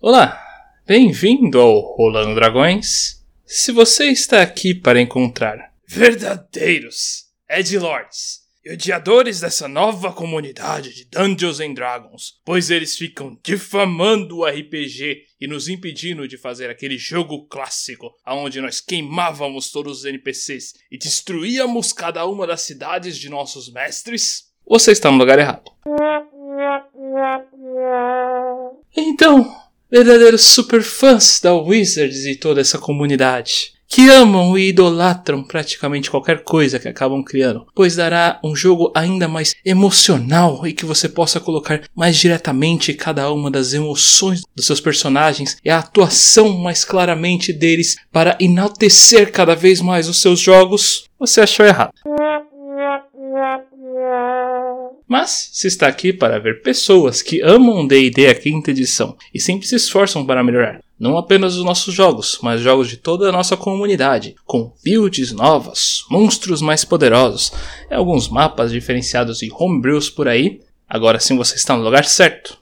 Olá, bem-vindo ao Rolando Dragões. Se você está aqui para encontrar verdadeiros Edgelords e odiadores dessa nova comunidade de Dungeons and Dragons, pois eles ficam difamando o RPG e nos impedindo de fazer aquele jogo clássico onde nós queimávamos todos os NPCs e destruíamos cada uma das cidades de nossos mestres, você está no lugar errado. Então, verdadeiros superfãs da Wizards e toda essa comunidade, que amam e idolatram praticamente qualquer coisa que acabam criando, pois dará um jogo ainda mais emocional e que você possa colocar mais diretamente cada uma das emoções dos seus personagens e a atuação mais claramente deles para enaltecer cada vez mais os seus jogos, você achou errado. Mas se está aqui para ver pessoas que amam D&D a quinta edição e sempre se esforçam para melhorar, não apenas os nossos jogos, mas jogos de toda a nossa comunidade, com builds novas, monstros mais poderosos e alguns mapas diferenciados e homebrews por aí, agora sim você está no lugar certo.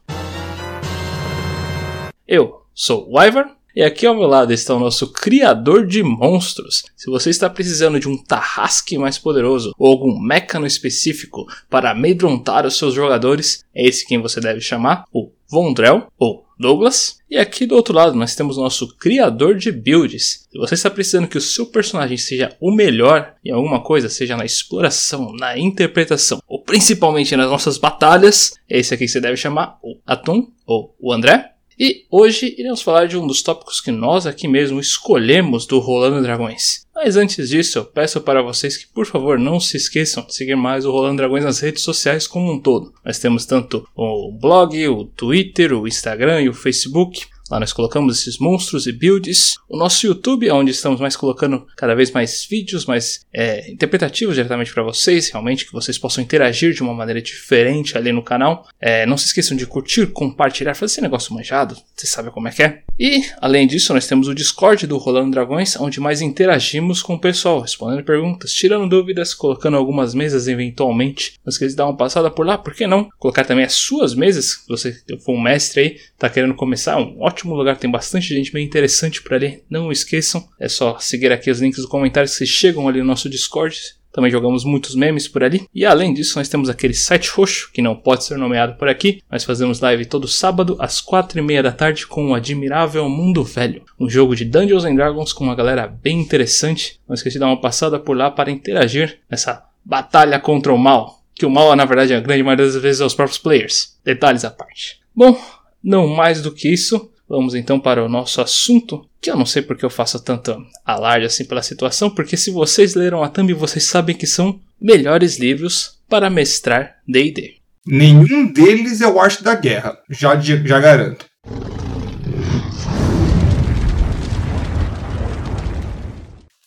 Eu sou o Wyvern e aqui ao meu lado está o nosso criador de monstros. Se você está precisando de um tarrasque mais poderoso ou algum mecha específico para amedrontar os seus jogadores, é esse quem você deve chamar, o Vondrel ou Douglas. E aqui do outro lado nós temos o nosso criador de builds. Se você está precisando que o seu personagem seja o melhor em alguma coisa, seja na exploração, na interpretação ou principalmente nas nossas batalhas, é esse aqui que você deve chamar o Atum ou o André. E hoje iremos falar de um dos tópicos que nós aqui mesmo escolhemos do Rolando Dragões. Mas antes disso, eu peço para vocês que por favor não se esqueçam de seguir mais o Rolando Dragões nas redes sociais como um todo. Nós temos tanto o blog, o Twitter, o Instagram e o Facebook. Lá nós colocamos esses monstros e builds. O nosso YouTube, onde estamos mais colocando cada vez mais vídeos, mais é, interpretativos diretamente para vocês, realmente que vocês possam interagir de uma maneira diferente ali no canal. É, não se esqueçam de curtir, compartilhar, fazer esse negócio manjado, você sabe como é que é. E, além disso, nós temos o Discord do Rolando Dragões, onde mais interagimos com o pessoal, respondendo perguntas, tirando dúvidas, colocando algumas mesas eventualmente. Não esqueça de dar uma passada por lá, por que não? Colocar também as suas mesas, se você for um mestre aí, tá querendo começar, um ótimo ótimo lugar, tem bastante gente bem interessante por ali. Não esqueçam, é só seguir aqui os links dos comentários que chegam ali no nosso Discord. Também jogamos muitos memes por ali. E além disso, nós temos aquele site roxo, que não pode ser nomeado por aqui. Nós fazemos live todo sábado, às quatro e meia da tarde, com o Admirável Mundo Velho. Um jogo de Dungeons and Dragons com uma galera bem interessante. Não esqueci de dar uma passada por lá para interagir nessa batalha contra o mal. Que o mal, na verdade, a grande maioria das vezes é os próprios players. Detalhes à parte. Bom, não mais do que isso. Vamos então para o nosso assunto, que eu não sei porque eu faço tanto alarde assim pela situação, porque se vocês leram a thumb, vocês sabem que são melhores livros para mestrar D&D. Nenhum deles é o Arte da Guerra, já, já garanto.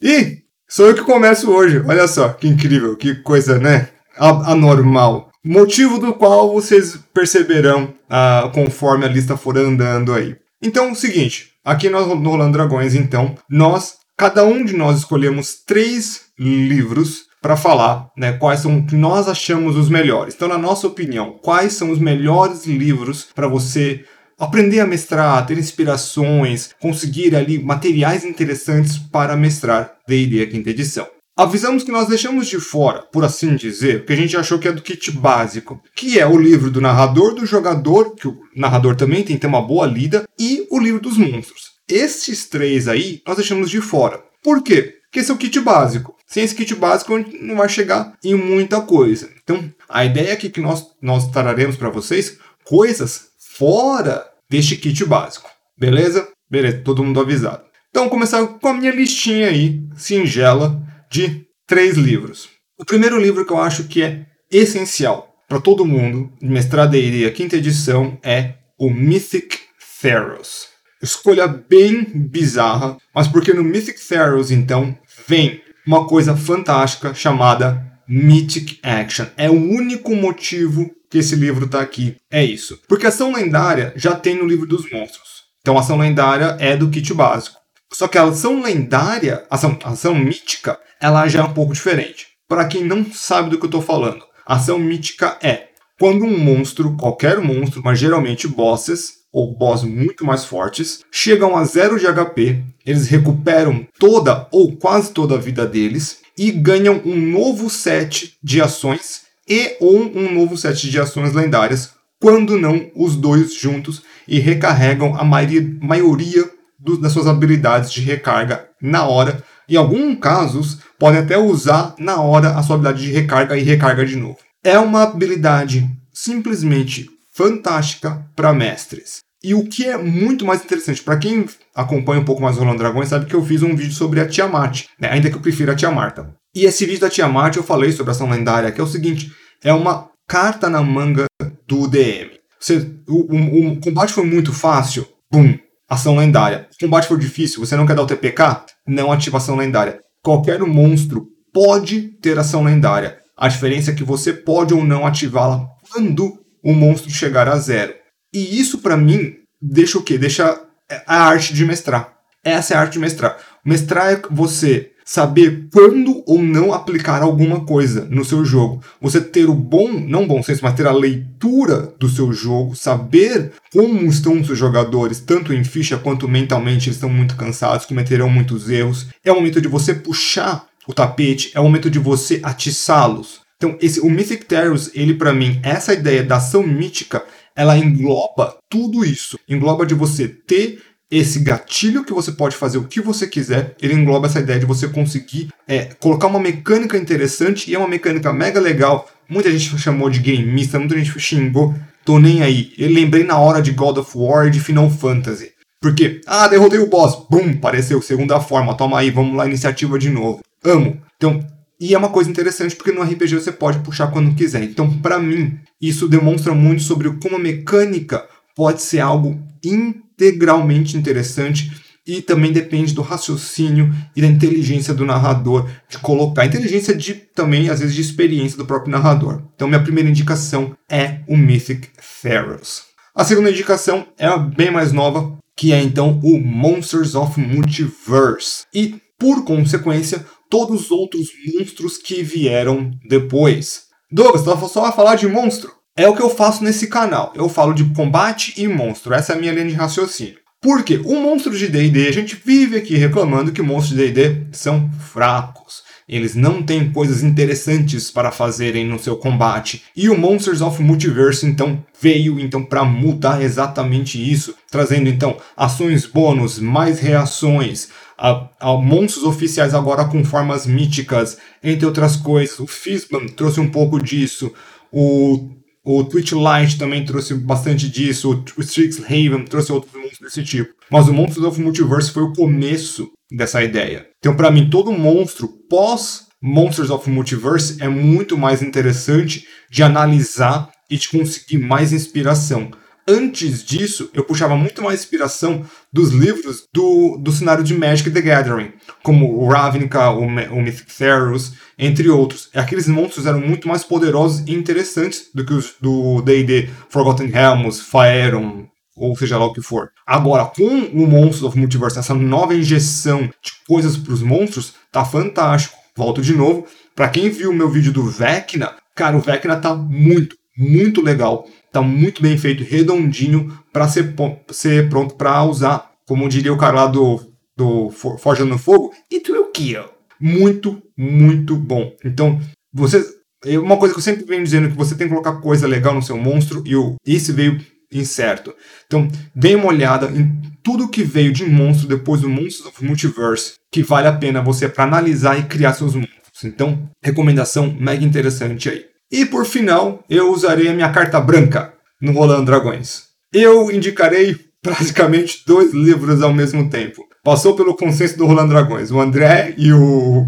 E sou eu que começo hoje. Olha só, que incrível, que coisa, né? Anormal. Motivo do qual vocês perceberão ah, conforme a lista for andando aí. Então, é o seguinte, aqui no Rolando Dragões, então, nós, cada um de nós escolhemos três livros para falar, né, quais são que nós achamos os melhores. Então, na nossa opinião, quais são os melhores livros para você aprender a mestrar, ter inspirações, conseguir ali materiais interessantes para mestrar D&D a quinta edição. Avisamos que nós deixamos de fora, por assim dizer, porque a gente achou que é do kit básico, que é o livro do narrador do jogador, que o narrador também tem que ter uma boa lida, e o livro dos monstros. Esses três aí nós deixamos de fora. Por quê? Porque esse é o kit básico. Sem esse kit básico, a gente não vai chegar em muita coisa. Então, a ideia aqui que nós, nós traremos para vocês coisas fora deste kit básico. Beleza? Beleza, todo mundo avisado. Então, começar com a minha listinha aí, singela, de três livros. O primeiro livro que eu acho que é essencial para todo mundo de mestrado D&D, a quinta edição, é o Mythic Pharaohs. Escolha bem bizarra, mas porque no Mythic Pharaohs, então, vem uma coisa fantástica chamada Mythic Action. É o único motivo que esse livro está aqui. É isso. Porque ação lendária já tem no livro dos monstros. Então ação lendária é do kit básico. Só que a ação lendária, ação, ação mítica, ela já é um pouco diferente. Para quem não sabe do que eu estou falando, ação mítica é quando um monstro, qualquer monstro, mas geralmente bosses, ou boss muito mais fortes, chegam a zero de HP, eles recuperam toda ou quase toda a vida deles e ganham um novo set de ações e ou um novo set de ações lendárias, quando não os dois juntos, e recarregam a maioria do, das suas habilidades de recarga na hora. Em alguns casos, podem até usar na hora a sua habilidade de recarga e recarga de novo. É uma habilidade simplesmente fantástica para mestres. E o que é muito mais interessante, para quem acompanha um pouco mais Rolando Dragões, sabe que eu fiz um vídeo sobre a Tiamat, né? ainda que eu prefira a Tia Marta. E esse vídeo da Tiamat eu falei sobre ação lendária, que é o seguinte: é uma carta na manga do DM. Você, o, o, o combate foi muito fácil, bum, ação lendária. O combate foi difícil, você não quer dar o TPK? Não ativa ação lendária. Qualquer monstro pode ter ação lendária. A diferença é que você pode ou não ativá-la quando o monstro chegar a zero. E isso, para mim, deixa o quê? Deixa a arte de mestrar. Essa é a arte de mestrar. Mestrar é você saber quando ou não aplicar alguma coisa no seu jogo. Você ter o bom, não bom senso, mas ter a leitura do seu jogo, saber como estão os seus jogadores, tanto em ficha quanto mentalmente, eles estão muito cansados, cometerão muitos erros. É o momento de você puxar o tapete, é o momento de você atiçá-los. Então, esse, o Mythic Terrors, ele para mim, essa ideia da ação mítica, ela engloba tudo isso. Engloba de você ter esse gatilho que você pode fazer o que você quiser, ele engloba essa ideia de você conseguir é, colocar uma mecânica interessante e é uma mecânica mega legal. Muita gente chamou de gameista, muita gente xingou, tô nem aí. Eu lembrei na hora de God of War e de Final Fantasy. Porque, ah, derrotei o boss, bum, apareceu, segunda forma, toma aí, vamos lá, iniciativa de novo. Amo. Então, e é uma coisa interessante porque no RPG você pode puxar quando quiser. Então, para mim, isso demonstra muito sobre como a mecânica pode ser algo integralmente interessante e também depende do raciocínio e da inteligência do narrador de colocar. Inteligência de também, às vezes, de experiência do próprio narrador. Então, minha primeira indicação é o Mythic Pharaohs. A segunda indicação é a bem mais nova, que é então o Monsters of Multiverse. E, por consequência, todos os outros monstros que vieram depois. Douglas, só vai falar de monstro? É o que eu faço nesse canal. Eu falo de combate e monstro. Essa é a minha linha de raciocínio. Porque o monstro de D&D, a gente vive aqui reclamando que monstros de D&D são fracos. Eles não têm coisas interessantes para fazerem no seu combate. E o Monsters of Multiverse então veio então para mudar exatamente isso, trazendo então ações bônus, mais reações, a, a, monstros oficiais agora com formas míticas, entre outras coisas. O Fizban trouxe um pouco disso. O o Twitch Light também trouxe bastante disso. O Strixhaven trouxe outros monstros desse tipo. Mas o Monsters of Multiverse foi o começo dessa ideia. Então, para mim, todo monstro pós Monsters of Multiverse é muito mais interessante de analisar e de conseguir mais inspiração. Antes disso, eu puxava muito mais inspiração dos livros do, do cenário de Magic the Gathering, como o Ravnica, o, o Mythic Theros, entre outros. Aqueles monstros eram muito mais poderosos e interessantes do que os do D&D Forgotten Realms, Faerun, ou seja lá o que for. Agora, com o Monsters of Multiverse, essa nova injeção de coisas para os monstros, tá fantástico. Volto de novo. Para quem viu o meu vídeo do Vecna, cara, o Vecna tá muito, muito legal. Tá muito bem feito, redondinho, para ser, ser pronto para usar. Como diria o cara lá do, do Forja no Fogo, it will kill muito, muito bom. Então, você. É uma coisa que eu sempre venho dizendo que você tem que colocar coisa legal no seu monstro e o, esse veio incerto. Então, dê uma olhada em tudo que veio de monstro depois do Monsters of Multiverse, que vale a pena você para analisar e criar seus monstros. Então, recomendação mega interessante aí. E por final, eu usarei a minha carta branca no Rolando Dragões. Eu indicarei praticamente dois livros ao mesmo tempo passou pelo consenso do Roland Dragões. O André e o,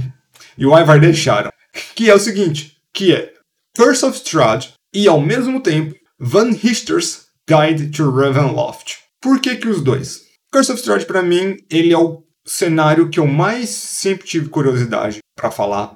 e o Ivar deixaram. Que é o seguinte, que é Curse of Strahd e, ao mesmo tempo, Van Richter's Guide to Ravenloft. Por que que os dois? Curse of Strahd, para mim, ele é o cenário que eu mais sempre tive curiosidade para falar,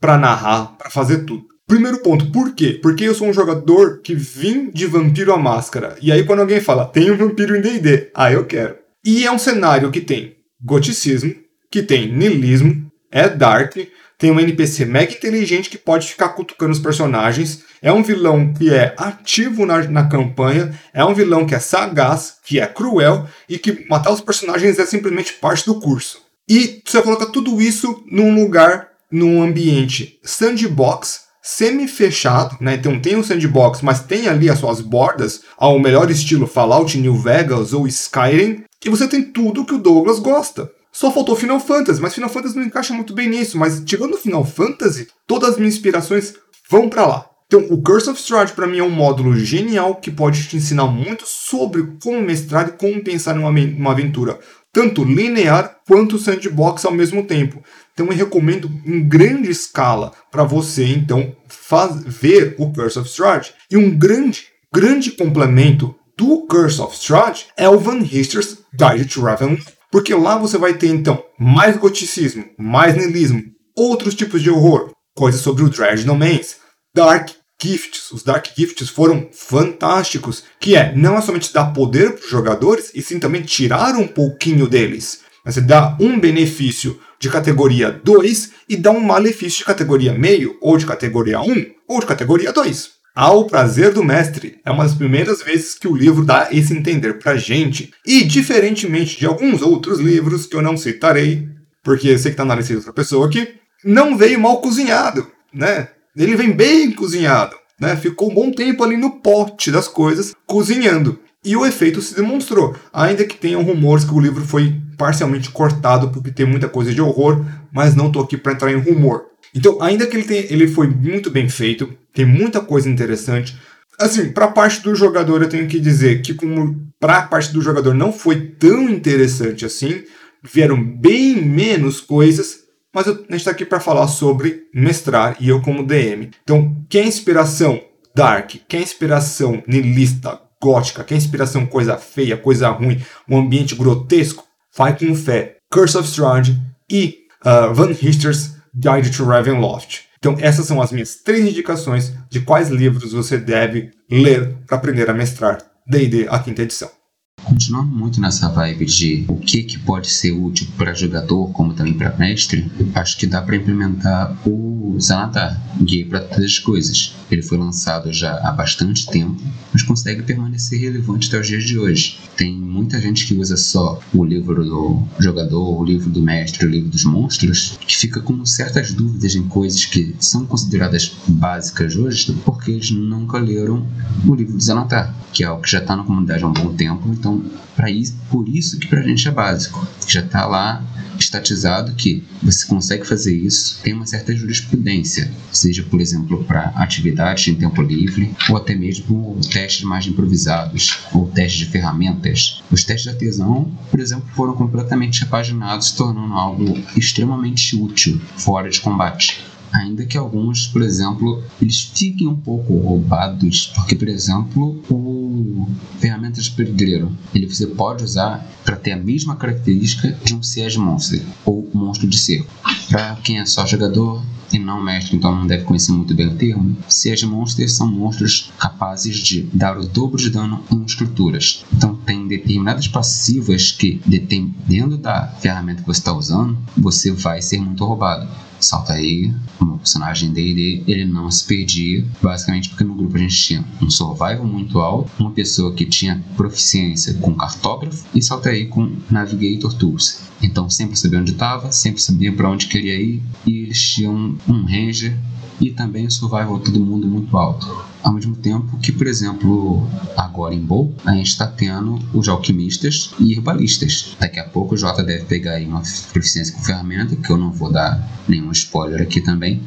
para narrar, para fazer tudo. Primeiro ponto, por quê? Porque eu sou um jogador que vim de Vampiro à Máscara. E aí quando alguém fala, tem um vampiro em D&D, ah, eu quero. E é um cenário que tem goticismo, que tem niilismo, é dark, tem um NPC mega inteligente que pode ficar cutucando os personagens É um vilão que é ativo na, na campanha, é um vilão que é sagaz, que é cruel e que matar os personagens é simplesmente parte do curso. E você coloca tudo isso num lugar, num ambiente sandbox, semi-fechado, né? Então tem um sandbox, mas tem ali as suas bordas, ao melhor estilo Fallout New Vegas ou Skyrim, e você tem tudo que o Douglas gosta. Só faltou Final Fantasy, mas Final Fantasy não encaixa muito bem nisso. Mas tirando Final Fantasy, todas as minhas inspirações vão para lá. Então, o Curse of Strahd para mim é um módulo genial que pode te ensinar muito sobre como mestrar e como pensar numa, numa aventura, tanto linear quanto sandbox ao mesmo tempo. Então, eu recomendo em grande escala para você então faz, ver o Curse of Strahd. E um grande, grande complemento do Curse of Strahd é o Van Richters Guide to Ravenloft porque lá você vai ter então mais goticismo, mais niilismo, outros tipos de horror, coisas sobre o Dredge Domains, Dark Gifts. Os Dark Gifts foram fantásticos, que é não é somente dar poder para os jogadores, e sim também tirar um pouquinho deles. Você dá um benefício de categoria 2 e dá um malefício de categoria meio, ou de categoria 1, ou de categoria 2. Ao Prazer do Mestre é uma das primeiras vezes que o livro dá esse entender pra gente. E, diferentemente de alguns outros livros que eu não citarei, porque eu sei que tá na lista de outra pessoa aqui, não veio mal cozinhado, né? Ele vem bem cozinhado, né? Ficou um bom tempo ali no pote das coisas, cozinhando. E o efeito se demonstrou, ainda que tenham rumores que o livro foi parcialmente cortado porque tem muita coisa de horror, mas não tô aqui para entrar em rumor. Então, ainda que ele, tenha, ele foi muito bem feito, tem muita coisa interessante. Assim, para a parte do jogador, eu tenho que dizer que, como para a parte do jogador não foi tão interessante assim, vieram bem menos coisas, mas eu, a gente está aqui para falar sobre mestrar e eu como DM. Então, quem é inspiração dark, quem é inspiração nihilista, gótica, quem é inspiração coisa feia, coisa ruim, um ambiente grotesco, vai com fé. Curse of Strahd e uh, Van Richter's Guide to Ravenloft. Então, essas são as minhas três indicações de quais livros você deve ler para aprender a mestrar D&D a quinta edição. Continuando muito nessa vibe de o que, que pode ser útil para jogador, como também para mestre, acho que dá para implementar o Zanatar, guia para todas as coisas. Ele foi lançado já há bastante tempo, mas consegue permanecer relevante até os dias de hoje. Tem muita gente que usa só o livro do jogador, o livro do mestre, o livro dos monstros, que fica com certas dúvidas em coisas que são consideradas básicas hoje, porque eles nunca leram o livro do Zanatar, que é algo que já está na comunidade há um bom tempo, então para isso, por isso que para a gente é básico. Já está lá estatizado que você consegue fazer isso, tem uma certa jurisprudência, seja, por exemplo, para atividades em tempo livre, ou até mesmo testes mais improvisados, ou testes de ferramentas. Os testes de artesão, por exemplo, foram completamente repaginados, tornando algo extremamente útil fora de combate ainda que alguns, por exemplo, eles fiquem um pouco roubados, porque, por exemplo, o ferramenta de pedreiro, ele você pode usar para ter a mesma característica de um Siege Monster ou monstro de cerco. Para quem é só jogador e não mestre, então não deve conhecer muito bem o termo, Siege Monsters são monstros capazes de dar o dobro de dano em estruturas. Então tem determinadas passivas que, dependendo da ferramenta que você está usando, você vai ser muito roubado salta aí, o meu personagem dele, ele não se perdia, basicamente porque no grupo a gente tinha um survival muito alto, uma pessoa que tinha proficiência com cartógrafo e salta aí com navigator tools. Então sempre sabia onde estava, sempre sabia para onde queria ir e eles tinham um ranger e também o survival todo mundo muito alto. Ao mesmo tempo que, por exemplo, agora em Bowl, a gente está tendo os alquimistas e herbalistas. Daqui a pouco o Jota deve pegar aí uma proficiência com ferramenta, que eu não vou dar nenhum spoiler aqui também.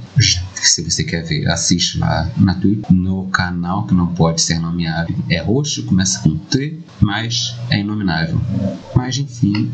Se você quer ver, assiste lá na Twitch, no canal que não pode ser nomeado. É roxo, começa com T, mas é inominável. Mas enfim,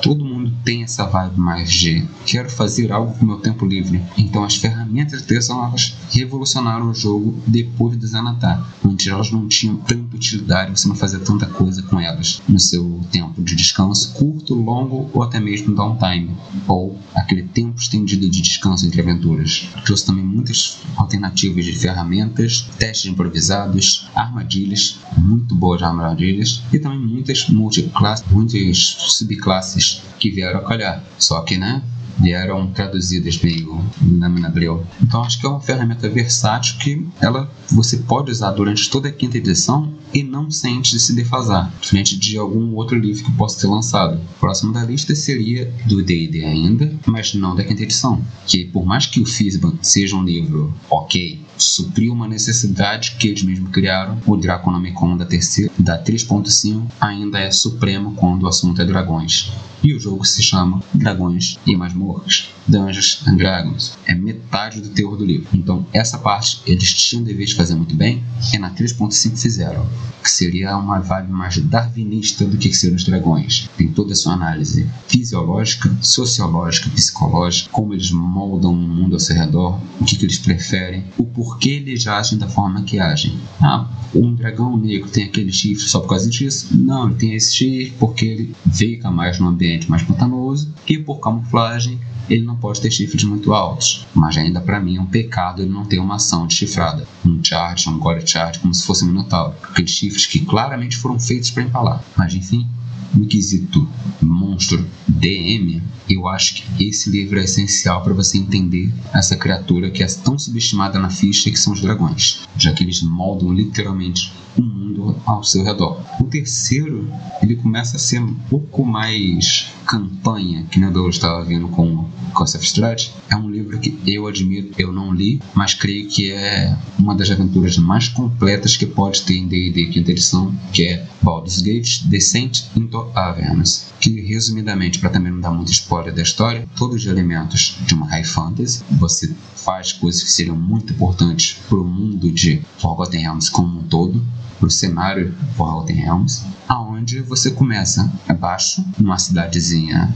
todo mundo tem essa vibe mais de quero fazer algo com meu tempo livre. Então as ferramentas de criação elas revolucionaram o jogo depois do Xanatar. Antes elas não tinham tanta utilidade, você não fazia tanta coisa com elas no seu tempo de descanso curto, longo ou até mesmo downtime, ou aquele tempo estendido de descanso entre aventuras. Trouxe também muitas alternativas de ferramentas, testes improvisados, armadilhas, muito boas armadilhas, e também muitas multiclasses, muitas subclasses que vieram a calhar. Só que, né, e eram traduzidas meio na Abril. Então acho que é uma ferramenta versátil que ela você pode usar durante toda a quinta edição e não sente de se defasar, diferente de algum outro livro que possa ser lançado. próximo da lista seria do D&D ainda, mas não da quinta edição, que por mais que o Fizban seja um livro ok, supriu uma necessidade que eles mesmos criaram. O Draconomicon da terceira, da 3.5, ainda é supremo quando o assunto é dragões. E o jogo se chama Dragões e Masmorras. Dungeons and Dragons. É metade do teor do livro. Então, essa parte eles tinham dever de fazer muito bem e na 3.5 fizeram. Que seria uma vibe mais darwinista do que seriam os dragões. Tem toda a sua análise fisiológica, sociológica, psicológica, como eles moldam o mundo ao seu redor, o que, que eles preferem, o porquê eles agem da forma que agem. Ah, um dragão negro tem aquele chifre só por causa disso? Não, ele tem esse chifre porque ele fica mais no ambiente mais pantanoso e por camuflagem ele não pode ter chifres muito altos, mas ainda para mim é um pecado ele não ter uma ação de chifrada, um charge, um gore charge, como se fosse um minotauro, aqueles chifres que claramente foram feitos para empalar. Mas enfim, no quesito monstro DM, eu acho que esse livro é essencial para você entender essa criatura que é tão subestimada na ficha que são os dragões, já que eles moldam literalmente o mundo ao seu redor. O terceiro, ele começa a ser um pouco mais campanha, que nem eu estava vendo com Cost of. É um livro que eu admito, eu não li, mas creio que é uma das aventuras mais completas que pode ter em D&D quinta edição, que é Baldur's Gate Descent into Avernus, que resumidamente, para também não dar muito spoiler da história, todos os elementos de uma high fantasy, você faz coisas que seriam muito importantes para o mundo de Forgotten Realms como um todo, para o cenário Forgotten Realms, aonde você começa abaixo, numa cidadezinha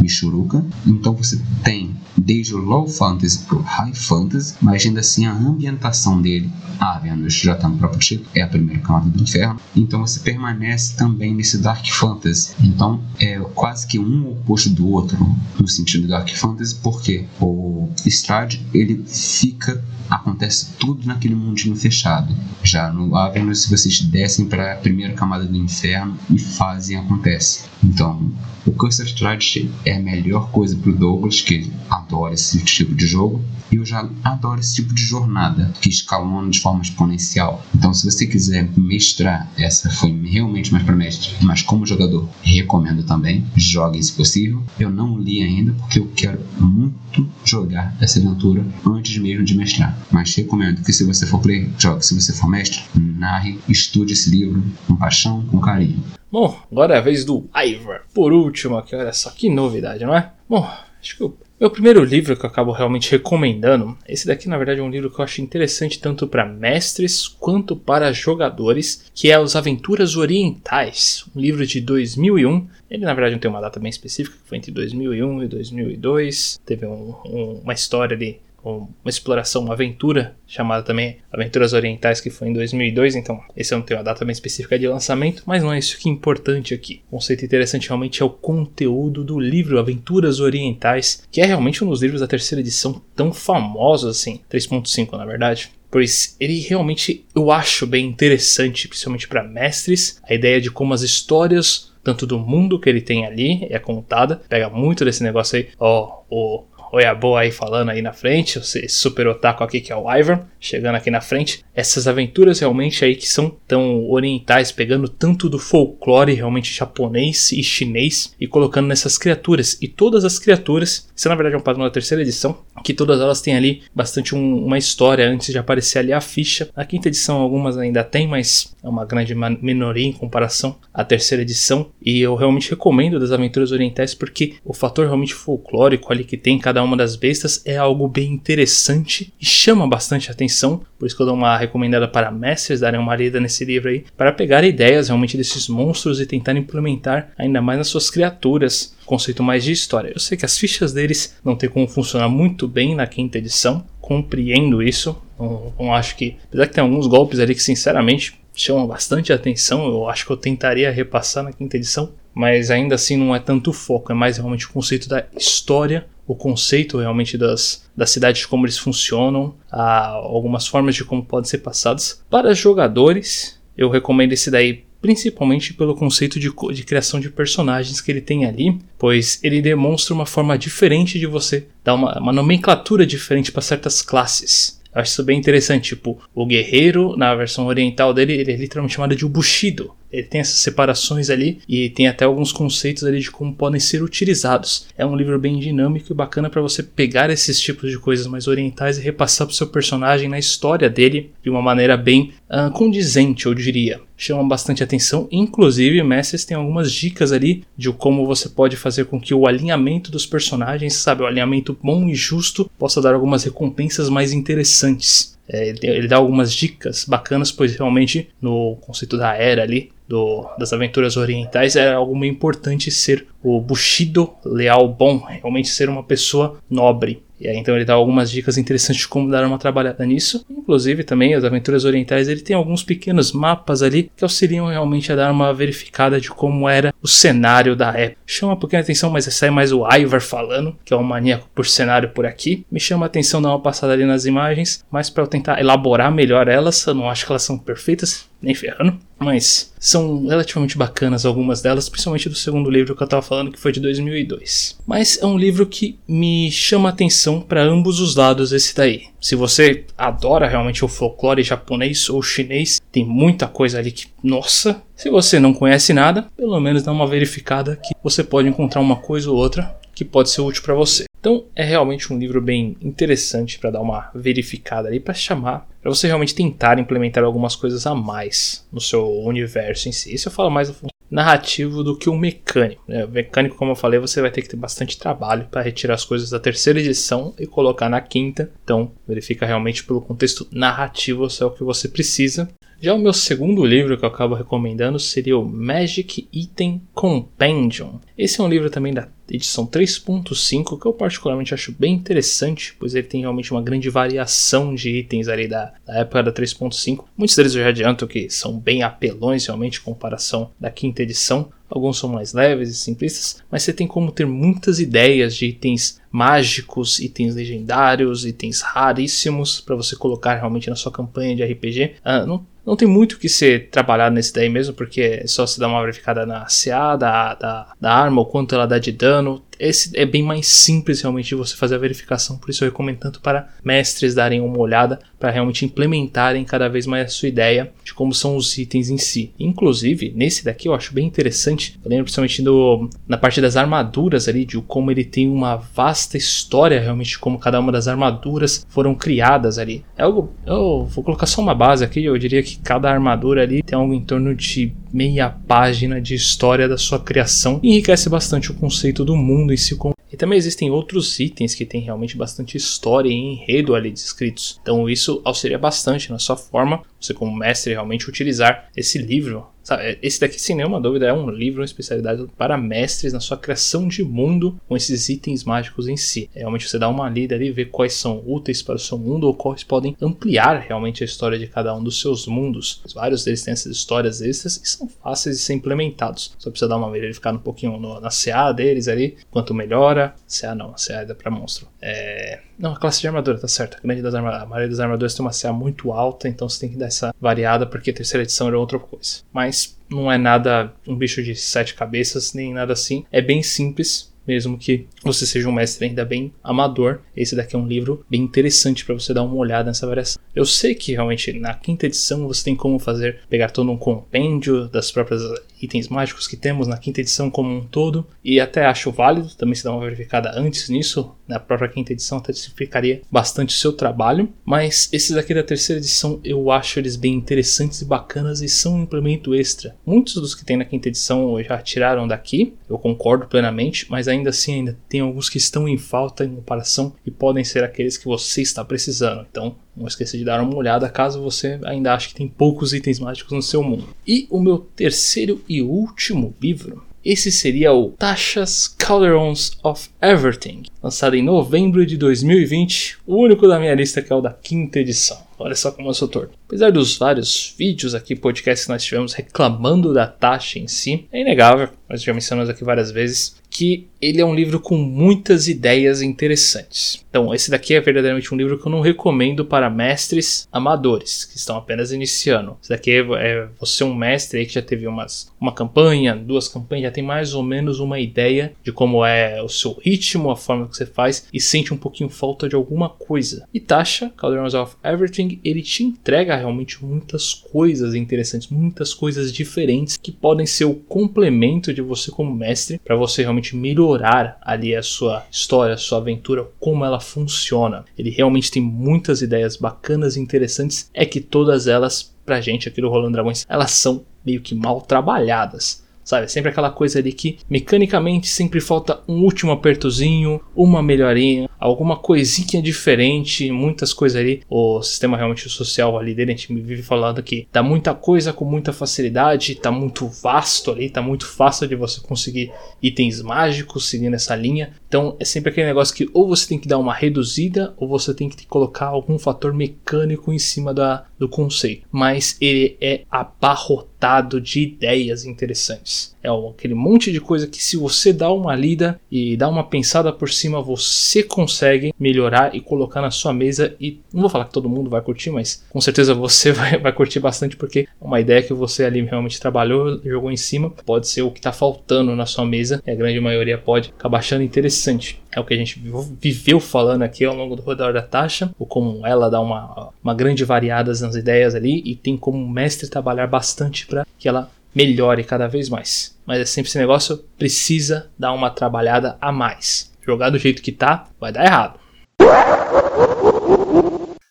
Michuruca. Então você tem desde o low fantasy para o high fantasy, mas ainda assim a ambientação dele, ah, Vênus já está no próprio título, é a primeira camada do inferno. Então você permanece também nesse dark fantasy. Então é quase que um oposto do outro no sentido dark fantasy, porque o Strade ele fica acontece tudo naquele mundinho fechado. Já no Avernus, vocês descem para a primeira camada do inferno e fazem, acontece. Então, o Curse of Strahd é a melhor coisa para o Douglas, que adora esse tipo de jogo. E eu já adoro esse tipo de jornada, que escalona de forma exponencial. Então, se você quiser mestrar, essa foi realmente mais para mestre, mas como jogador, recomendo também. Jogue se possível. Eu não li ainda porque eu quero muito jogar essa aventura antes mesmo de mestrar. Mas recomendo que se você for player, jogue. Se você for mestre, narre, estude esse livro com paixão, com carinho. Bom, agora é a vez do Ivor. Por último aqui, olha só que novidade, não é? Bom, acho que o meu primeiro livro que eu acabo realmente recomendando, esse daqui na verdade é um livro que eu acho interessante tanto para mestres quanto para jogadores, que é Os Aventuras Orientais, um livro de 2001. Ele na verdade não tem uma data bem específica, foi entre 2001 e 2002. Teve um, um, uma história ali uma exploração, uma aventura chamada também Aventuras Orientais, que foi em 2002. Então, esse eu não tenho a data bem específica de lançamento, mas não é isso que é importante aqui. O conceito interessante realmente é o conteúdo do livro Aventuras Orientais, que é realmente um dos livros da terceira edição tão famosos assim, 3.5 na verdade. Pois ele realmente eu acho bem interessante, principalmente para mestres, a ideia de como as histórias tanto do mundo que ele tem ali é contada, pega muito desse negócio aí, ó, o Oiaboa aí falando aí na frente, esse super otaku aqui que é o Ivan, chegando aqui na frente. Essas aventuras realmente aí que são tão orientais, pegando tanto do folclore realmente japonês e chinês e colocando nessas criaturas. E todas as criaturas, isso na verdade é um padrão da terceira edição, que todas elas têm ali bastante um, uma história antes de aparecer ali a ficha. Na quinta edição algumas ainda tem, mas é uma grande minoria em comparação à terceira edição. E eu realmente recomendo das aventuras orientais porque o fator realmente folclórico ali que tem cada uma das bestas é algo bem interessante e chama bastante atenção. Por isso que eu dou uma recomendada para mestres darem uma lida nesse livro aí, para pegar ideias realmente desses monstros e tentar implementar ainda mais nas suas criaturas. Conceito mais de história. Eu sei que as fichas deles não tem como funcionar muito bem na quinta edição, compreendo isso. Não, não acho que. Apesar que tem alguns golpes ali que, sinceramente, chamam bastante atenção. Eu acho que eu tentaria repassar na quinta edição, mas ainda assim não é tanto foco, é mais realmente o conceito da história, o conceito realmente das, das cidades, como eles funcionam, algumas formas de como podem ser passadas. Para jogadores, eu recomendo esse daí principalmente pelo conceito de, de criação de personagens que ele tem ali, pois ele demonstra uma forma diferente de você dar uma, uma nomenclatura diferente para certas classes. Eu acho isso bem interessante. Tipo, o guerreiro, na versão oriental dele, ele é literalmente chamado de Bushido. Ele tem essas separações ali e tem até alguns conceitos ali de como podem ser utilizados. É um livro bem dinâmico e bacana para você pegar esses tipos de coisas mais orientais e repassar para seu personagem na história dele de uma maneira bem uh, condizente, eu diria. Chama bastante atenção, inclusive Mestres tem algumas dicas ali de como você pode fazer com que o alinhamento dos personagens, sabe, o alinhamento bom e justo, possa dar algumas recompensas mais interessantes. É, ele dá algumas dicas bacanas, pois realmente no conceito da era ali, do, das aventuras orientais, era algo muito importante ser o Bushido leal bom, realmente ser uma pessoa nobre. E aí, então ele dá algumas dicas interessantes de como dar uma trabalhada nisso. Inclusive também as aventuras orientais ele tem alguns pequenos mapas ali que auxiliam realmente a dar uma verificada de como era o cenário da época. Chama um pouquinho a atenção, mas sai mais o Ivar falando, que é um maníaco por cenário por aqui. Me chama a atenção dar uma passada ali nas imagens, mas para eu tentar elaborar melhor elas, eu não acho que elas são perfeitas, nem ferrando. Mas são relativamente bacanas algumas delas, principalmente do segundo livro que eu tava falando, que foi de 2002. Mas é um livro que me chama atenção para ambos os lados esse daí. Se você adora realmente o folclore japonês ou chinês, tem muita coisa ali que, nossa. Se você não conhece nada, pelo menos dá uma verificada que você pode encontrar uma coisa ou outra que pode ser útil para você. Então é realmente um livro bem interessante para dar uma verificada ali, para chamar, para você realmente tentar implementar algumas coisas a mais no seu universo em si. Isso eu falo mais narrativo do que o mecânico. Né? O mecânico, como eu falei, você vai ter que ter bastante trabalho para retirar as coisas da terceira edição e colocar na quinta. Então verifica realmente pelo contexto narrativo se é o que você precisa. Já o meu segundo livro que eu acabo recomendando seria o Magic Item Compendium. Esse é um livro também da edição 3.5 que eu particularmente acho bem interessante, pois ele tem realmente uma grande variação de itens ali da, da época da 3.5. Muitos deles eu já adianto que são bem apelões realmente em comparação da quinta edição. Alguns são mais leves e simplistas, mas você tem como ter muitas ideias de itens mágicos, itens legendários, itens raríssimos para você colocar realmente na sua campanha de RPG. Ah, não não tem muito que ser trabalhado nesse daí mesmo, porque é só se dar uma verificada na CA da, da, da arma, o quanto ela dá de dano. Esse é bem mais simples realmente de você fazer a verificação, por isso eu recomendo tanto para mestres darem uma olhada para realmente implementarem cada vez mais a sua ideia de como são os itens em si. Inclusive, nesse daqui eu acho bem interessante, eu lembro principalmente do, na parte das armaduras ali, de como ele tem uma vasta história realmente como cada uma das armaduras foram criadas ali. É algo, eu vou colocar só uma base aqui, eu diria que cada armadura ali tem algo em torno de meia página de história da sua criação e enriquece bastante o conceito do mundo em si e também existem outros itens que têm realmente bastante história e enredo ali descritos. Então isso auxilia bastante na sua forma, você como mestre realmente utilizar esse livro Sabe, esse daqui, sem nenhuma dúvida, é um livro, uma especialidade para mestres na sua criação de mundo com esses itens mágicos em si. É, realmente você dá uma lida ali, ver quais são úteis para o seu mundo ou quais podem ampliar realmente a história de cada um dos seus mundos. Vários deles têm essas histórias extras e são fáceis de ser implementados. Só precisa dar uma verificada um pouquinho no, na CA deles ali, quanto melhora. CA não, a CA é para monstro. É... Não, a classe de armadura, tá certo. A, grande das armaduras, a maioria das armaduras tem uma CA muito alta, então você tem que dar essa variada porque a terceira edição era outra coisa. Mas não é nada um bicho de sete cabeças, nem nada assim. É bem simples, mesmo que você seja um mestre ainda bem amador. Esse daqui é um livro bem interessante para você dar uma olhada nessa variação. Eu sei que realmente na quinta edição você tem como fazer pegar todo um compêndio das próprias itens mágicos que temos na quinta edição como um todo, e até acho válido também se dar uma verificada antes nisso, na própria quinta edição até explicaria bastante o seu trabalho, mas esses aqui da terceira edição eu acho eles bem interessantes e bacanas e são um implemento extra. Muitos dos que tem na quinta edição já tiraram daqui, eu concordo plenamente, mas ainda assim ainda tem alguns que estão em falta em comparação e podem ser aqueles que você está precisando. Então, não esqueça de dar uma olhada caso você ainda ache que tem poucos itens mágicos no seu mundo. E o meu terceiro e último livro esse seria o Tasha's Calderons of Everything, lançado em novembro de 2020, o único da minha lista que é o da quinta edição. Olha só como eu sou torto. Apesar dos vários vídeos aqui, podcasts que nós tivemos reclamando da taxa em si, é inegável, nós já mencionamos aqui várias vezes, que ele é um livro com muitas ideias interessantes. Então, esse daqui é verdadeiramente um livro que eu não recomendo para mestres amadores, que estão apenas iniciando. Esse daqui é, é você um mestre aí que já teve umas, uma campanha, duas campanhas, já tem mais ou menos uma ideia de como é o seu ritmo, a forma que você faz e sente um pouquinho falta de alguma coisa. E Tasha, Calderons of Everything, ele te entrega realmente muitas coisas interessantes, muitas coisas diferentes que podem ser o complemento de você como mestre para você realmente melhorar ali a sua história, a sua aventura, como ela funciona. Ele realmente tem muitas ideias bacanas e interessantes, é que todas elas pra gente aqui do Rolando Dragões, elas são meio que mal trabalhadas. Sabe, sempre aquela coisa ali que mecanicamente sempre falta um último apertozinho, uma melhorinha, alguma coisinha diferente, muitas coisas ali. O sistema realmente social ali dele, a gente vive falando que dá muita coisa com muita facilidade, tá muito vasto ali, tá muito fácil de você conseguir itens mágicos seguindo essa linha. Então é sempre aquele negócio que ou você tem que dar uma reduzida ou você tem que colocar algum fator mecânico em cima da, do conceito. Mas ele é abarrotado de ideias interessantes. É aquele monte de coisa que se você dá uma lida e dá uma pensada por cima, você consegue melhorar e colocar na sua mesa. E não vou falar que todo mundo vai curtir, mas com certeza você vai, vai curtir bastante, porque uma ideia que você ali realmente trabalhou, jogou em cima, pode ser o que está faltando na sua mesa, e a grande maioria pode acabar achando interessante. É o que a gente viveu falando aqui ao longo do Rodar da Taxa, ou como ela dá uma, uma grande variada nas ideias ali, e tem como mestre trabalhar bastante para que ela melhore cada vez mais. Mas é sempre esse negócio, precisa dar uma trabalhada a mais. Jogar do jeito que tá, vai dar errado.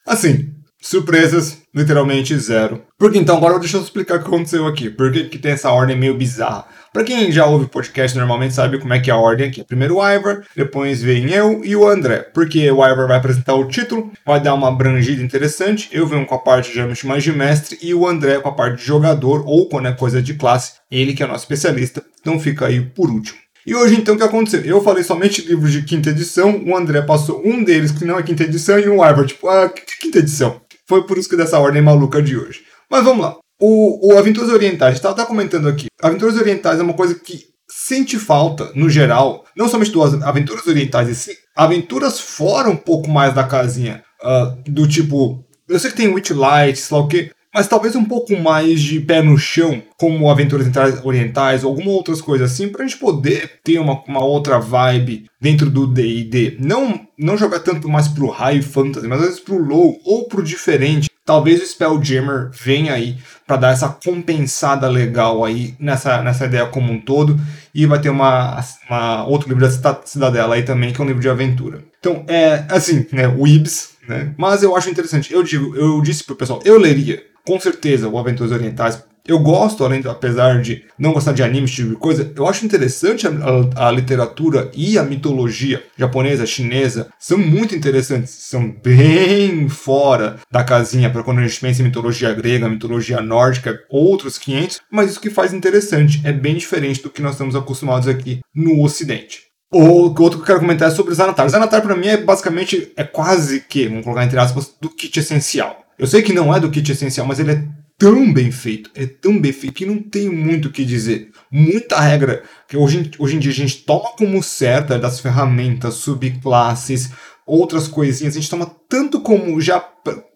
Assim, surpresas, literalmente zero. Porque então, agora deixa eu explicar o que aconteceu aqui. Por que, que tem essa ordem meio bizarra? Pra quem já ouve podcast normalmente sabe como é que é a ordem aqui. Primeiro o Ivor, depois vem eu e o André. Porque o Ivor vai apresentar o título, vai dar uma abrangida interessante. Eu venho com a parte geralmente mais de mestre e o André com a parte de jogador ou quando é coisa de classe. Ele que é nosso especialista. Então fica aí por último. E hoje, então, o que aconteceu? Eu falei somente livros de quinta edição, o André passou um deles que não é quinta edição, e o Ivor, tipo, ah, que quinta edição? Foi por isso que dessa ordem maluca de hoje. Mas vamos lá. O, o Aventuras Orientais, estava até comentando aqui. Aventuras Orientais é uma coisa que sente falta, no geral, não somente duas aventuras orientais e sim, aventuras fora um pouco mais da casinha. Uh, do tipo, eu sei que tem Witchlight, sei lá o que, mas talvez um pouco mais de pé no chão, como aventuras orientais ou alguma outras coisas assim, pra gente poder ter uma, uma outra vibe dentro do D&D. Não, não jogar tanto mais pro high fantasy, mas às vezes pro low ou pro diferente. Talvez o Spelljammer venha aí para dar essa compensada legal aí nessa, nessa ideia como um todo. E vai ter uma, uma outro livro da Cidadela aí também, que é um livro de aventura. Então, é assim, né, o Ibs, né? Mas eu acho interessante. Eu digo, eu disse pro pessoal, eu leria com certeza o Aventuras Orientais eu gosto, além, apesar de não gostar de anime, esse tipo de coisa, eu acho interessante a, a, a, literatura e a mitologia japonesa, chinesa, são muito interessantes, são bem fora da casinha para quando a gente pensa em mitologia grega, mitologia nórdica, outros 500, mas isso que faz interessante, é bem diferente do que nós estamos acostumados aqui no ocidente. O outro que eu quero comentar é sobre Zanatar. Zanatar para mim é basicamente, é quase que, vamos colocar entre aspas, do kit essencial. Eu sei que não é do kit essencial, mas ele é tão bem feito, é tão bem feito que não tem muito o que dizer. Muita regra que hoje, hoje em dia a gente toma como certa das ferramentas, subclasses, outras coisinhas, a gente toma tanto como já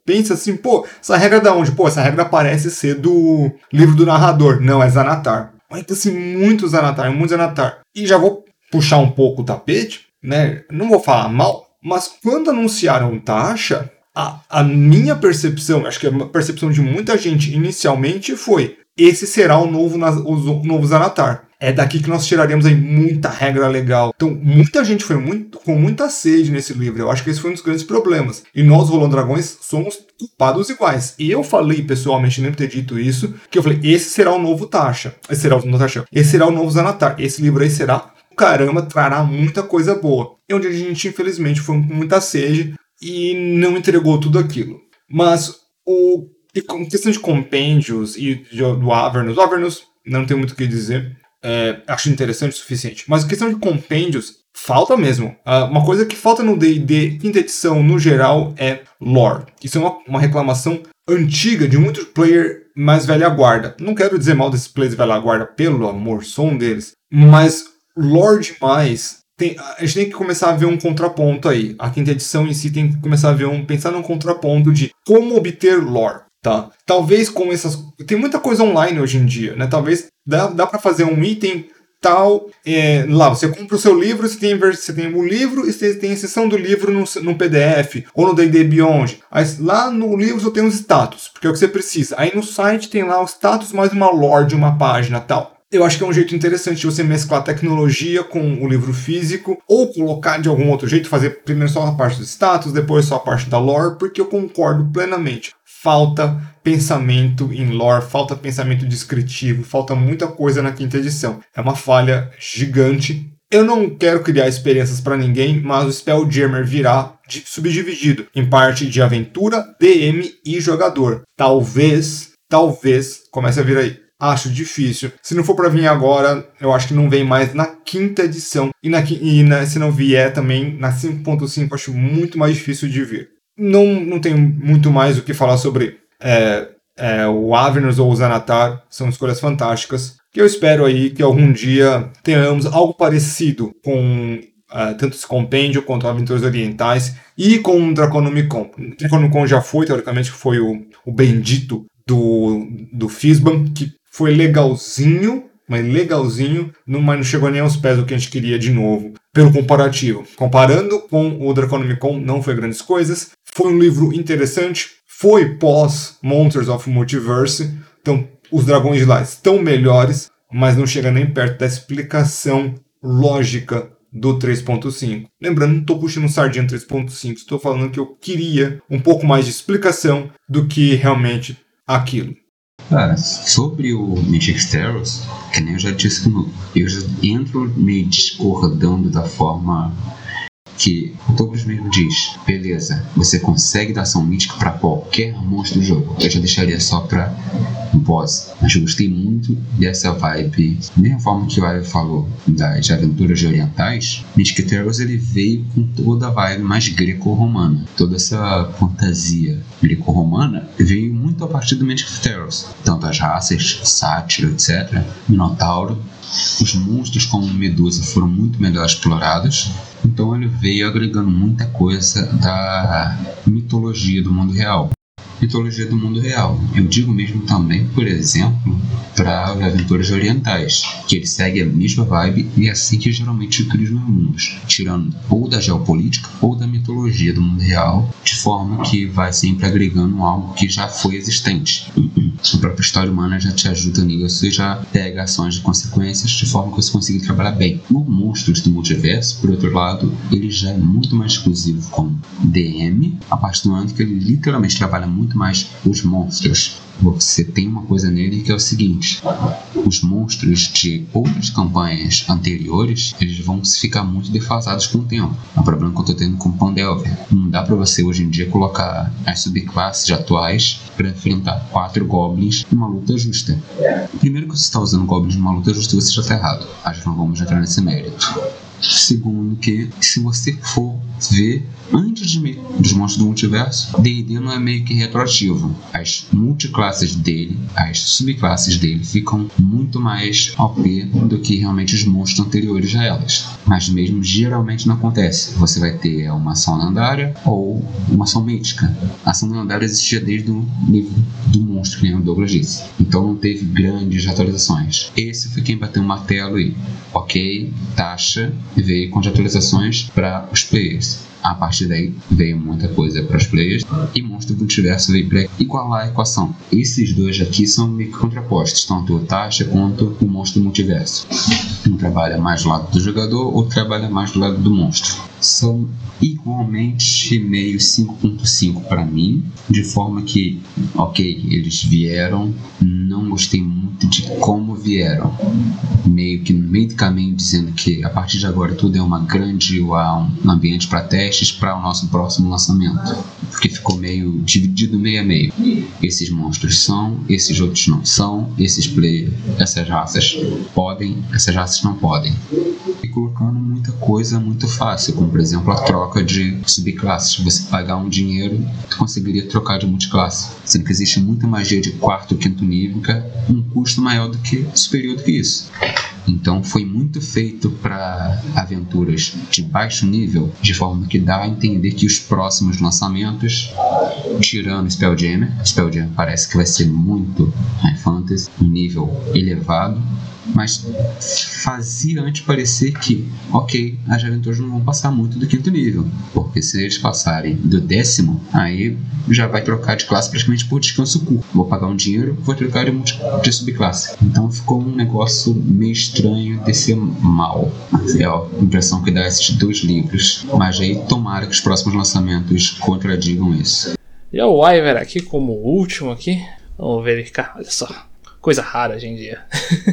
pensa assim, pô, essa regra é da onde? Pô, essa regra parece ser do livro do narrador. Não, é Zanatar. Mas assim, muito Zanatar, muito Zanatar. E já vou puxar um pouco o tapete, né? Não vou falar mal, mas quando anunciaram taxa, a, a minha percepção, acho que a percepção de muita gente inicialmente foi: esse será o novo, o novo Zanatar. É daqui que nós tiraremos aí muita regra legal. Então, muita gente foi muito, com muita sede nesse livro. Eu acho que esse foi um dos grandes problemas. E nós, Rolando Dragões, somos culpados iguais. E eu falei pessoalmente, nem ter dito isso, que eu falei: esse será o novo Tasha. Esse será o novo Tasha. Esse será o novo Zanatar. Esse livro aí será caramba, trará muita coisa boa. E onde a gente, infelizmente, foi com muita sede, e não entregou tudo aquilo. Mas o questão de compêndios e do Avernus, o Avernus não tem muito o que dizer, é, acho interessante o suficiente. Mas em questão de compêndios, Falta mesmo. Uh, uma coisa que falta no D&D quinta edição, no geral, é lore. Isso é uma, uma reclamação antiga de muitos player mais velha guarda. Não quero dizer mal desses players velha guarda, pelo amor, som deles. Mas lore demais tem, a gente tem que começar a ver um contraponto aí. A quinta edição em si tem que começar a ver um pensar num contraponto de como obter lore, tá? Talvez com essas tem muita coisa online hoje em dia, né? Talvez dá, dá para fazer um item tal é, lá você compra o seu livro você tem você tem o livro e você tem a seção do livro no, no PDF ou no D&D Beyond aí, lá no livro você tem os status porque é o que você precisa aí no site tem lá os status mais uma lore de uma página tal eu acho que é um jeito interessante de você mesclar tecnologia com o livro físico, ou colocar de algum outro jeito, fazer primeiro só a parte dos status, depois só a parte da lore, porque eu concordo plenamente. Falta pensamento em lore, falta pensamento descritivo, falta muita coisa na quinta edição. É uma falha gigante. Eu não quero criar experiências para ninguém, mas o Spelljammer virá subdividido em parte de aventura, DM e jogador. Talvez, talvez comece a vir aí acho difícil. Se não for para vir agora, eu acho que não vem mais na quinta edição. E, na, e na, se não vier também na 5.5, acho muito mais difícil de vir. Não, não tenho muito mais o que falar sobre é, é, o Avernus ou o Zanatar. São escolhas fantásticas. Que eu espero aí que algum dia tenhamos algo parecido com Uh, tanto esse compêndio quanto Aventuras Orientais e com o Draconomicon. O Draconomicon já foi, teoricamente, foi o, o bendito do, do Fisban, que foi legalzinho, mas legalzinho, mas não chegou nem aos pés do que a gente queria de novo. Pelo comparativo. Comparando com o Draconomicon, não foi grandes coisas. Foi um livro interessante. Foi pós Monsters of Multiverse. Então, os dragões de lá estão melhores, mas não chega nem perto da explicação lógica do 3.5. Lembrando, não estou puxando sardinha 3.5, estou falando que eu queria um pouco mais de explicação do que realmente aquilo. Cara, sobre o Magic Steros, que nem eu já disse, eu já entro meio discordando da forma que o Douglas mesmo diz, beleza, você consegue dar ação mítica para qualquer monstro do jogo. Eu já deixaria só para boss. Mas eu gostei muito dessa vibe. Mesma forma que o Ivy falou das aventuras orientais, Mystic Tales ele veio com toda a vibe mais greco-romana. Toda essa fantasia greco-romana veio muito a partir do Mystic Tales. Tanto as raças, sátiro, etc. Minotauro os monstros como Medusa foram muito melhor explorados, então ele veio agregando muita coisa da mitologia do mundo real mitologia do mundo real. Eu digo mesmo também, por exemplo, para aventuras orientais, que ele segue a mesma vibe e é assim que geralmente cria os mundos, tirando ou da geopolítica ou da mitologia do mundo real, de forma que vai sempre agregando algo que já foi existente. A própria história humana já te ajuda nisso e já pega ações de consequências de forma que você consiga trabalhar bem. No Monstros do Multiverso, por outro lado, ele já é muito mais exclusivo com DM, a partir do momento que ele literalmente trabalha muito muito mais os monstros. Você tem uma coisa nele que é o seguinte: os monstros de outras campanhas anteriores eles vão ficar muito defasados com o tempo. É um problema que eu estou tendo com o Pandelver. Não dá para você hoje em dia colocar as subclasses atuais para enfrentar quatro goblins numa luta justa. Primeiro que você está usando goblins numa luta justa, você já está errado. Acho que não vamos entrar nesse mérito. Segundo que, se você for ver antes de, dos monstros do multiverso, D&D não é meio que retroativo. As multiclasses dele, as subclasses dele ficam muito mais OP do que realmente os monstros anteriores a elas. Mas mesmo geralmente não acontece. Você vai ter uma ação lendária ou uma ação mítica. A ação lendária existia desde o livro do monstro, que o Douglas disse. Então não teve grandes atualizações. Esse foi quem bateu o martelo e, ok, taxa veio com as atualizações para os players. A partir daí veio muita coisa para os players e Monstro do Multiverso veio para igualar a equação. Esses dois aqui são meio que contrapostos, tanto o Tasha quanto o Monstro Multiverso. Um trabalha mais do lado do jogador, outro trabalha mais do lado do monstro. São igualmente meio 5.5 para mim, de forma que, ok, eles vieram, não gostei muito de como vieram, meio que no meio do caminho dizendo que a partir de agora tudo é uma grande um ambiente para testes para o nosso próximo lançamento, porque ficou meio dividido meio a meio. Esses monstros são, esses outros não são, esses players, essas raças podem, essas raças não podem. Colocando muita coisa muito fácil, como por exemplo a troca de subclasses. Você pagar um dinheiro, tu conseguiria trocar de multiclasse. Sendo que existe muita magia de quarto quinto nível, que é um custo maior do que superior do que isso. Então foi muito feito para aventuras de baixo nível, de forma que dá a entender que os próximos lançamentos, tirando Spelljammer, Spelljammer parece que vai ser muito High Fantasy, um nível elevado, mas fazia antes parecer que, ok, as aventuras não vão passar muito do quinto nível, porque se eles passarem do décimo, aí já vai trocar de classe praticamente por descanso curto. Vou pagar um dinheiro, vou trocar de, de subclasse. Então ficou um negócio meio estranho de ser mal. É a impressão que dá esses dois livros. Mas aí tomara que os próximos lançamentos contradigam isso. E o Wyver aqui como último aqui. Vamos verificar, olha só coisa rara hoje em dia.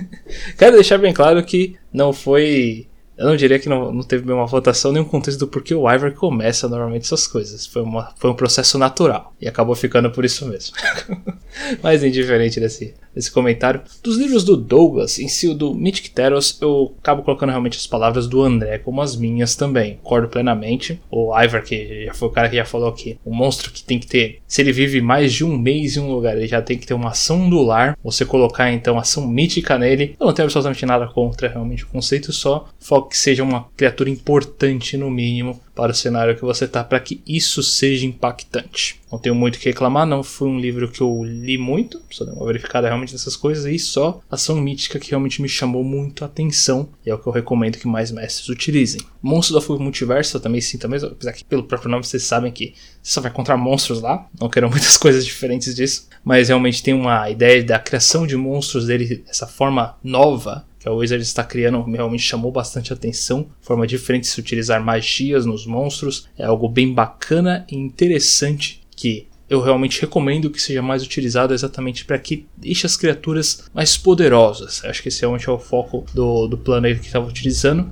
Quero deixar bem claro que não foi. Eu não diria que não, não teve uma votação nem um contexto do porquê o Ivor começa normalmente essas coisas. Foi, uma, foi um processo natural e acabou ficando por isso mesmo. Mas indiferente desse, desse comentário. Dos livros do Douglas, em si o do Mythic Teros, eu acabo colocando realmente as palavras do André como as minhas também. Concordo plenamente. O Ivor, que já foi o cara que já falou aqui, o monstro que tem que ter, se ele vive mais de um mês em um lugar, ele já tem que ter uma ação do lar. Você colocar então ação mítica nele. Eu não tenho absolutamente nada contra realmente o conceito, só foco que seja uma criatura importante no mínimo para o cenário que você tá, para que isso seja impactante. Não tenho muito o que reclamar, não foi um livro que eu li muito, só dei uma verificada realmente nessas coisas, e só ação mítica que realmente me chamou muito a atenção, e é o que eu recomendo que mais mestres utilizem. Monstros do Multiverso eu também sinto mesmo, apesar que pelo próprio nome vocês sabem que você só vai encontrar monstros lá, não quero muitas coisas diferentes disso, mas realmente tem uma ideia da criação de monstros dele, essa forma nova, que a Wizard está criando realmente chamou bastante atenção. Forma diferente de se utilizar magias nos monstros. É algo bem bacana e interessante que eu realmente recomendo que seja mais utilizado exatamente para que deixe as criaturas mais poderosas. Acho que esse é realmente é o foco do, do plano que estava utilizando.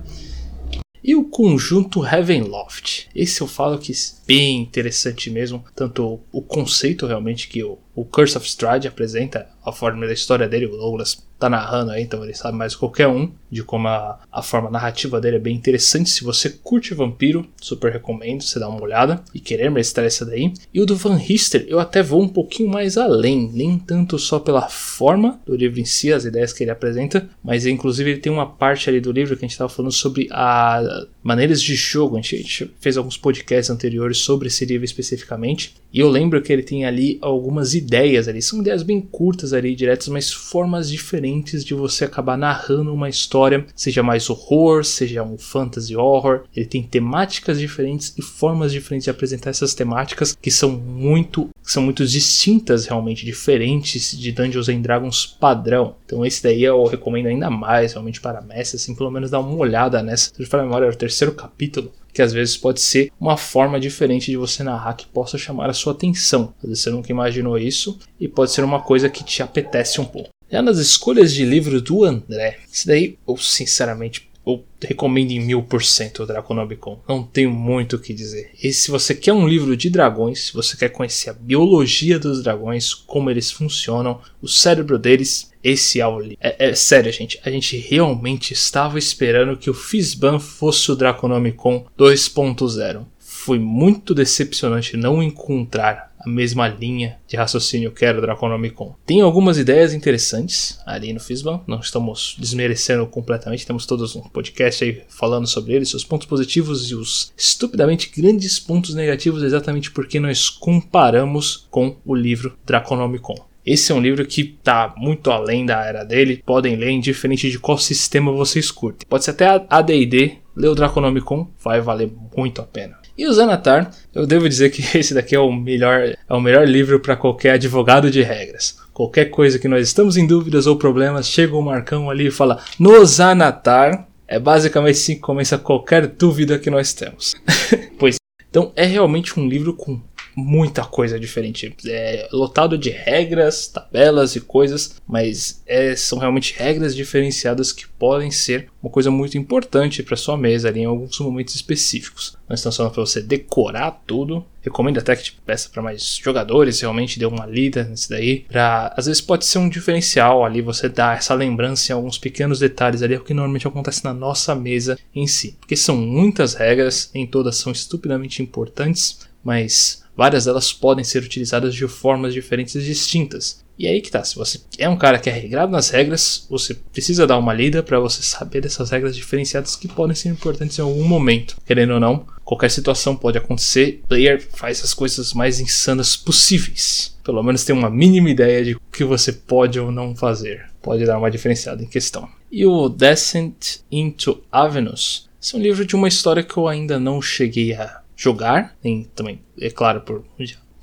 E o conjunto Heavenloft. Esse eu falo que bem interessante mesmo. Tanto o conceito realmente que o, o Curse of Strahd apresenta, a forma da história dele, o Douglas tá narrando aí, então ele sabe mais que qualquer um de como a, a forma narrativa dele é bem interessante. Se você curte vampiro, super recomendo você dar uma olhada e querer mestrar essa daí. E o do Van Hister, eu até vou um pouquinho mais além, nem tanto só pela forma do livro em si, as ideias que ele apresenta, mas inclusive ele tem uma parte ali do livro que a gente estava falando sobre a maneiras de jogo. A gente, a gente fez alguns podcasts anteriores sobre esse livro especificamente, e eu lembro que ele tem ali algumas ideias ali, são ideias bem curtas ali, diretas, mas formas diferentes de você acabar narrando uma história, seja mais horror, seja um fantasy horror. Ele tem temáticas diferentes e formas diferentes de apresentar essas temáticas que são muito são muito distintas realmente, diferentes de Dungeons and Dragons padrão. Então esse daí eu recomendo ainda mais realmente para mestre, assim, pelo menos dar uma olhada nessa. Se eu falar memória, é o terceiro capítulo que às vezes pode ser uma forma diferente de você narrar que possa chamar a sua atenção. Às vezes você nunca imaginou isso e pode ser uma coisa que te apetece um pouco. Já nas escolhas de livro do André, isso daí eu sinceramente eu recomendo em mil por cento o Draconomicon. Não tenho muito o que dizer. E se você quer um livro de dragões, se você quer conhecer a biologia dos dragões, como eles funcionam, o cérebro deles, esse é o livro. É, é sério, gente. A gente realmente estava esperando que o Fizban fosse o Draconomicon 2.0. Foi muito decepcionante não encontrar a mesma linha de raciocínio que era o Draconomicon. Tem algumas ideias interessantes ali no Fisban, não estamos desmerecendo completamente, temos todos um podcast aí falando sobre eles, seus pontos positivos e os estupidamente grandes pontos negativos, exatamente porque nós comparamos com o livro Draconomicon. Esse é um livro que está muito além da era dele, podem ler indiferente de qual sistema vocês curtem. Pode ser até AD&D, ler o Draconomicon, vai valer muito a pena. E o Zanatar, eu devo dizer que esse daqui é o melhor, é o melhor livro para qualquer advogado de regras. Qualquer coisa que nós estamos em dúvidas ou problemas, chega o Marcão ali e fala no Zanatar. É basicamente assim que começa qualquer dúvida que nós temos. pois então é realmente um livro com muita coisa diferente. É lotado de regras, tabelas e coisas, mas é, são realmente regras diferenciadas que podem ser uma coisa muito importante para sua mesa ali em alguns momentos específicos. Não estamos falando para você decorar tudo. Recomendo até que tipo, peça para mais jogadores, realmente dê uma lida nisso daí. Pra, às vezes pode ser um diferencial ali, você dar essa lembrança em alguns pequenos detalhes ali, é o que normalmente acontece na nossa mesa em si. Porque são muitas regras, nem todas são estupidamente importantes, mas várias delas podem ser utilizadas de formas diferentes e distintas. E aí que tá, se você é um cara que é regrado nas regras, você precisa dar uma lida para você saber dessas regras diferenciadas que podem ser importantes em algum momento. Querendo ou não, qualquer situação pode acontecer, player faz as coisas mais insanas possíveis. Pelo menos tem uma mínima ideia de o que você pode ou não fazer. Pode dar uma diferenciada em questão. E o Descent into Avenus, esse é um livro de uma história que eu ainda não cheguei a jogar, nem também, é claro, por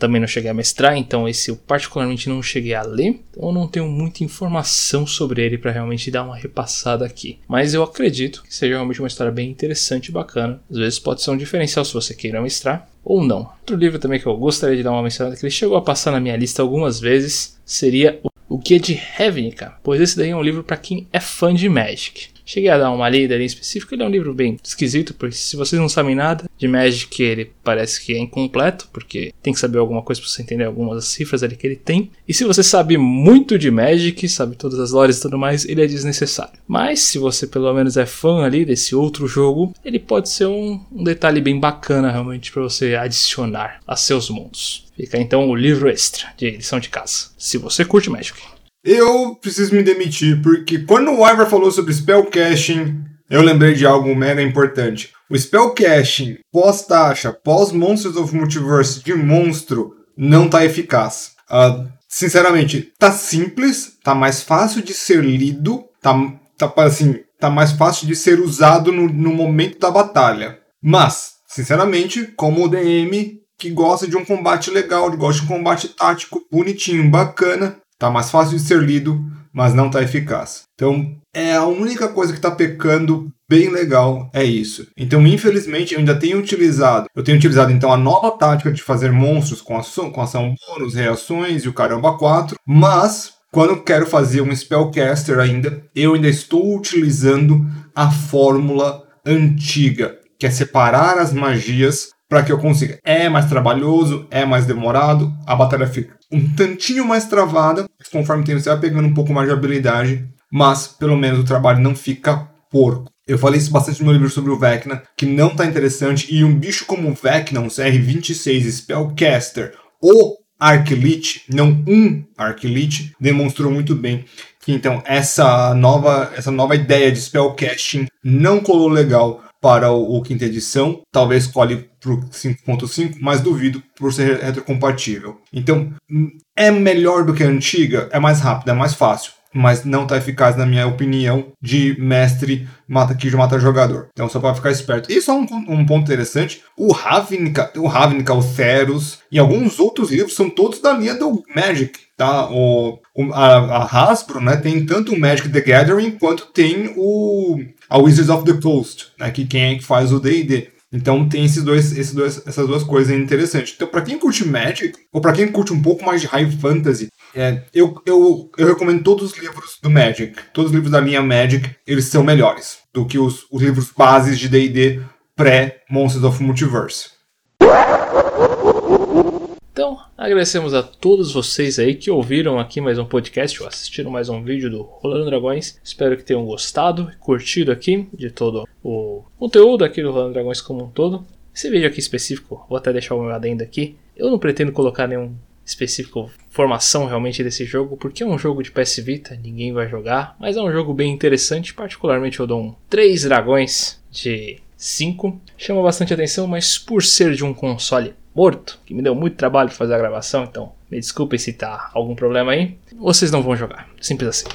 também não cheguei a mestrar, então esse eu particularmente não cheguei a ler, então eu não tenho muita informação sobre ele para realmente dar uma repassada aqui. Mas eu acredito que seja realmente uma história bem interessante e bacana. Às vezes pode ser um diferencial se você queira mestrar ou não. Outro livro também que eu gostaria de dar uma mencionada, que ele chegou a passar na minha lista algumas vezes, seria o Guia de Ravnica, pois esse daí é um livro para quem é fã de Magic. Cheguei a dar uma lida ali em específico, ele é um livro bem esquisito, porque se vocês não sabem nada de Magic, ele parece que é incompleto, porque tem que saber alguma coisa para você entender algumas das cifras ali que ele tem. E se você sabe muito de Magic, sabe todas as lores e tudo mais, ele é desnecessário. Mas se você pelo menos é fã ali desse outro jogo, ele pode ser um, um detalhe bem bacana realmente para você adicionar a seus mundos. Fica então o livro extra de edição de casa, se você curte Magic. Eu preciso me demitir, porque quando o Ivor falou sobre spellcasting, eu lembrei de algo mega importante. O spellcasting pós-taxa, pós-Monsters of Multiverse de monstro, não tá eficaz. Uh, sinceramente, tá simples, tá mais fácil de ser lido, tá, tá assim, tá mais fácil de ser usado no, no momento da batalha. Mas, sinceramente, como o DM que gosta de um combate legal, gosta de um combate tático, bonitinho, bacana, Tá mais fácil de ser lido, mas não tá eficaz. Então, é a única coisa que tá pecando bem legal é isso. Então, infelizmente, eu ainda tenho utilizado. Eu tenho utilizado então a nova tática de fazer monstros com ação, com ação bônus, reações e o caramba 4, mas quando quero fazer um spellcaster ainda, eu ainda estou utilizando a fórmula antiga, que é separar as magias para que eu consiga. É mais trabalhoso, é mais demorado, a batalha fica um tantinho mais travada, conforme tem, você vai pegando um pouco mais de habilidade, mas pelo menos o trabalho não fica porco. Eu falei isso bastante no meu livro sobre o Vecna, que não tá interessante, e um bicho como o Vecna, um CR26 Spellcaster, ou Arcleech, não um Arcleech, demonstrou muito bem que então essa nova, essa nova ideia de spellcasting não colou legal para o, o quinta edição, talvez colhe para o 5.5, mas duvido por ser retrocompatível. Então, é melhor do que a antiga, é mais rápido, é mais fácil, mas não está eficaz, na minha opinião, de mestre mata que mata jogador. Então, só para ficar esperto. E só um, um, ponto interessante: o Ravnica, o Ravnica, o Theros e alguns outros livros são todos da linha do Magic. Tá? O a, a Hasbro né, tem tanto o Magic the Gathering quanto tem o a Wizards of the Coast, né, que quem é que faz o D&D. Então tem esses dois, esses dois, essas duas coisas interessantes. Então, para quem curte Magic, ou para quem curte um pouco mais de High Fantasy, é, eu, eu, eu recomendo todos os livros do Magic. Todos os livros da linha Magic, eles são melhores do que os, os livros bases de D&D pré-Monsters of Multiverse. Então, agradecemos a todos vocês aí que ouviram aqui mais um podcast ou assistiram mais um vídeo do Rolando Dragões. Espero que tenham gostado e curtido aqui de todo o conteúdo aqui do Rolando Dragões como um todo. Esse vídeo aqui específico, vou até deixar o meu adendo aqui. Eu não pretendo colocar nenhum específico formação realmente desse jogo, porque é um jogo de PS Vita, ninguém vai jogar, mas é um jogo bem interessante, particularmente eu dou um 3 dragões de 5. Chama bastante atenção, mas por ser de um console morto, que me deu muito trabalho fazer a gravação, então me desculpem se tá algum problema aí. Vocês não vão jogar, simples assim.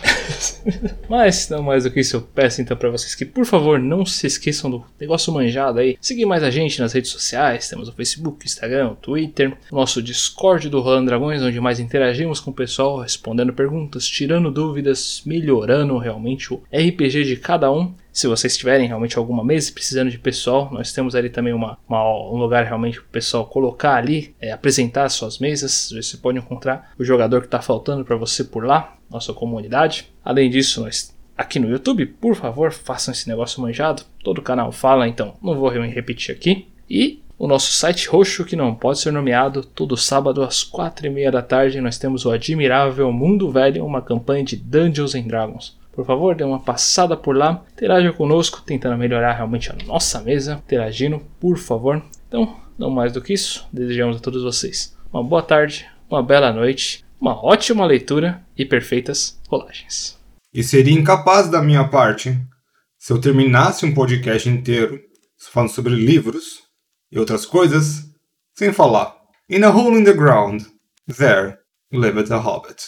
Mas não mais do que isso, eu peço então para vocês que por favor não se esqueçam do negócio manjado aí. Seguir mais a gente nas redes sociais, temos o Facebook, Instagram, o Twitter, nosso Discord do Rolando Dragões, onde mais interagimos com o pessoal, respondendo perguntas, tirando dúvidas, melhorando realmente o RPG de cada um. Se vocês tiverem realmente alguma mesa precisando de pessoal, nós temos ali também uma, uma um lugar realmente para o pessoal colocar ali, é, apresentar as suas mesas. Você pode encontrar o jogador que está faltando para você por lá, nossa comunidade. Além disso, nós aqui no YouTube, por favor, façam esse negócio manjado. Todo canal fala, então não vou repetir aqui. E o nosso site roxo, que não pode ser nomeado, todo sábado às quatro e meia da tarde nós temos o admirável Mundo Velho, uma campanha de Dungeons and Dragons. Por favor, dê uma passada por lá, interaja conosco, tentando melhorar realmente a nossa mesa, interagindo, por favor. Então, não mais do que isso, desejamos a todos vocês uma boa tarde, uma bela noite, uma ótima leitura e perfeitas rolagens. E seria incapaz da minha parte se eu terminasse um podcast inteiro falando sobre livros e outras coisas sem falar. In a hole in the ground, there lived a hobbit.